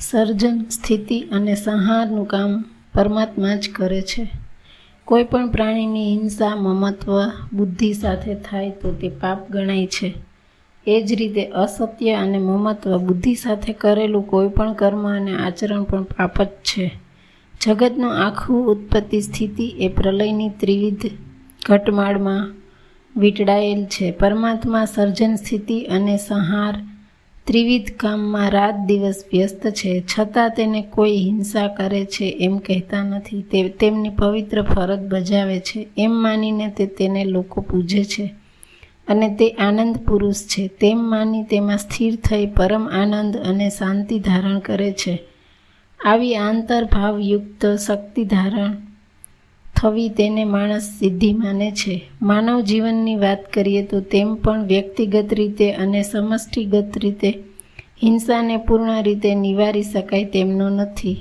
સર્જન, સ્થિતિ અને સંહારનું કામ પરમાત્મા જ કરે છે. કોઈ પણ પ્રાણીની હિંસા, મમત્વ, બુદ્ધિ સાથે થાય તો તે પાપ ગણાય છે. એ જ રીતે અસત્ય અને મમત્વ બુદ્ધિ સાથે કરેલું કોઈ પણ કર્મ અને આચરણ પણ પાપ જ છે. જગતનું આખું ઉત્પત્તિ સ્થિતિ એ પ્રલયની ત્રિવિધ ઘટમાળમાં વીંટળાયેલ છે. પરમાત્મા સર્જન, સ્થિતિ અને સંહાર ત્રિવિધ કામમાં રાત દિવસ વ્યસ્ત છે. છતાં તેને કોઈ હિંસા કરે છે એમ કહેતા નથી. તે તેમની પવિત્ર ફરજ બજાવે છે. એમ માનીને તે તેને લોકો પૂજે છે અને તે આનંદ પુરુષ છે. તેમ માની તેમાં સ્થિર થઈ પરમ આનંદ અને શાંતિ ધારણ કરે છે. આવી આંતરભાવયુક્ત શક્તિ ધારણ થવી તેને માણસ સિદ્ધિ માને છે. માનવ જીવનની વાત કરીએ તો તેમ પણ વ્યક્તિગત રીતે અને સમષ્ટિગત રીતે હિંસાને પૂર્ણ રીતે નિવારી શકાય તેમનો નથી.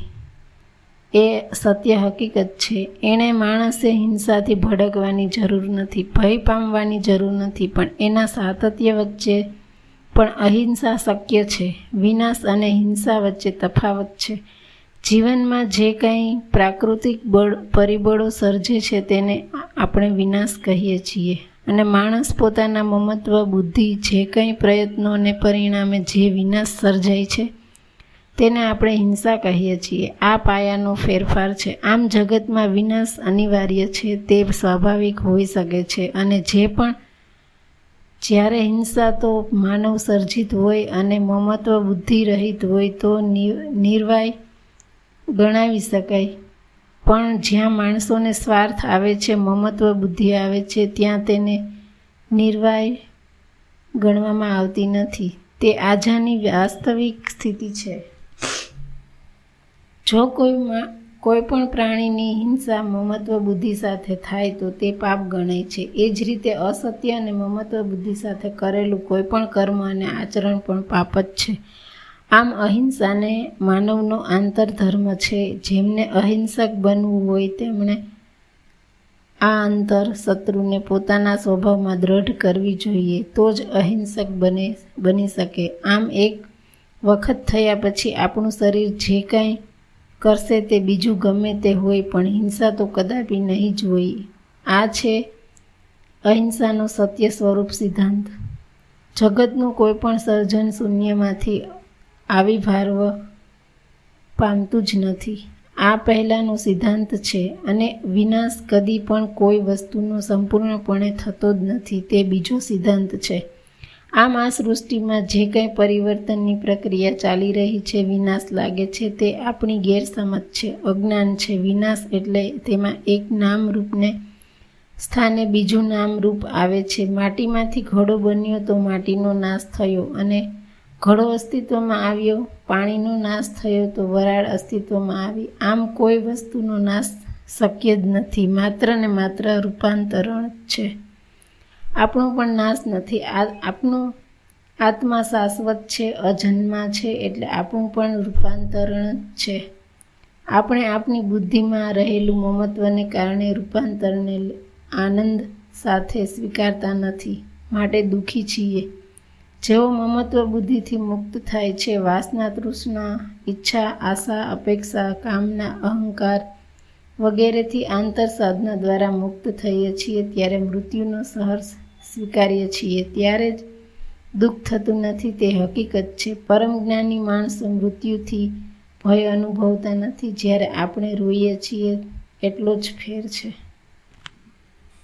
એ સત્ય હકીકત છે. એણે માણસે હિંસાથી ભડકવાની જરૂર નથી, ભય પામવાની જરૂર નથી, પણ એના સાતત્ય વચ્ચે પણ અહિંસા શક્ય છે. વિનાશ અને હિંસા વચ્ચે તફાવત છે. જીવનમાં જે કંઈ પ્રાકૃતિક બળ પરિબળો સર્જે છે તેને આપણે વિનાશ કહીએ છીએ. અને માણસ પોતાના મમત્વ, બુદ્ધિ, જે કંઈ પ્રયત્નોને પરિણામે જે વિનાશ સર્જાય છે, તેને આપણે હિંસા કહીએ છીએ. આ પાયાનો ફેરફાર છે. આમ જગતમાં વિનાશ અનિવાર્ય છે, તે સ્વાભાવિક હોઈ શકે છે. અને જે પણ જ્યારે હિંસા તો માનવ સર્જિત હોય અને મમત્વ, બુદ્ધિ રહિત હોય તો નિર્વાય ગણાવી શકાય. પણ જ્યાં માણસોને સ્વાર્થ આવે છે, મમત્વ, બુદ્ધિ આવે છે, ત્યાં તેને નિર્વાય ગણવામાં આવતી નથી. તે આજાની વાસ્તવિક સ્થિતિ છે. જો કોઈ કોઈ પણ પ્રાણીની હિંસા, મમત્વ, બુદ્ધિ સાથે થાય, તો તે પાપ ગણાય છે. એ જ રીતે અસત્ય અને મમત્વ, બુદ્ધિ સાથે કરેલું કોઈ પણ કર્મ અને આચરણ પણ પાપ જ છે. આમ અહિંસાને માનવનો આંતરધર્મ છે. જેમને અહિંસક બનવું હોય તેમણે આ અંતર શત્રુને પોતાના સ્વભાવમાં દ્રઢ કરવી જોઈએ. તો જ અહિંસક બને, બની શકે. આમ એક વખત થયા પછી આપણું શરીર જે કાંઈ કરશે તે બીજું ગમે તે હોય, પણ હિંસા તો કદાપી નહીં જ હોય. આ છે અહિંસાનો સત્ય સ્વરૂપ સિદ્ધાંત. જગતનું કોઈ પણ સર્જન શૂન્યમાંથી આવિર્ભાવ પામતું જ નથી. આ પહેલાંનો સિદ્ધાંત છે અને વિનાશ કદી પણ કોઈ વસ્તુનો સંપૂર્ણપણે થતો જ નથી, તે બીજો સિદ્ધાંત છે. આમ આ સૃષ્ટિમાં જે કંઈ પરિવર્તનની પ્રક્રિયા ચાલી રહી છે, વિનાશ લાગે છે, તે આપણી ગેરસમજ છે, અજ્ઞાન છે. વિનાશ એટલે તેમાં એક નામરૂપને સ્થાને બીજું નામરૂપ આવે છે. માટીમાંથી ઘડો બન્યો તો માટીનો નાશ થયો અને ઘડો અસ્તિત્વમાં આવ્યો, પાણીનો નાશ થયો તો વરાળ અસ્તિત્વમાં આવી. આમ કોઈ વસ્તુનો નાશ શક્ય જ નથી, માત્ર ને માત્ર રૂપાંતરણ છે. આપણો પણ નાશ નથી. આ આપણો આત્મા શાશ્વત છે, અજન્મા છે, એટલે આપણું પણ રૂપાંતરણ છે. આપણે આપણી બુદ્ધિમાં રહેલું મમત્વને કારણે રૂપાંતરને આનંદ સાથે સ્વીકારતા નથી. માટે દુઃખી છીએ. જેઓ મમત્વ બુદ્ધિથી મુક્ત થાય છે, વાસના, તૃષ્ણા, ઈચ્છા, આશા, અપેક્ષા, કામના, અહંકાર વગેરેથી આંતર સાધના દ્વારા મુક્ત થઈએ છીએ, ત્યારે મૃત્યુનો સહર્ષ સ્વીકારીએ છીએ. ત્યારે જ દુઃખ થતું નથી, તે હકીકત છે. પરમ જ્ઞાની માણસો મૃત્યુથી ભય અનુભવતા નથી. જ્યારે આપણે રોઈએ છીએ, એટલો જ ફેર છે.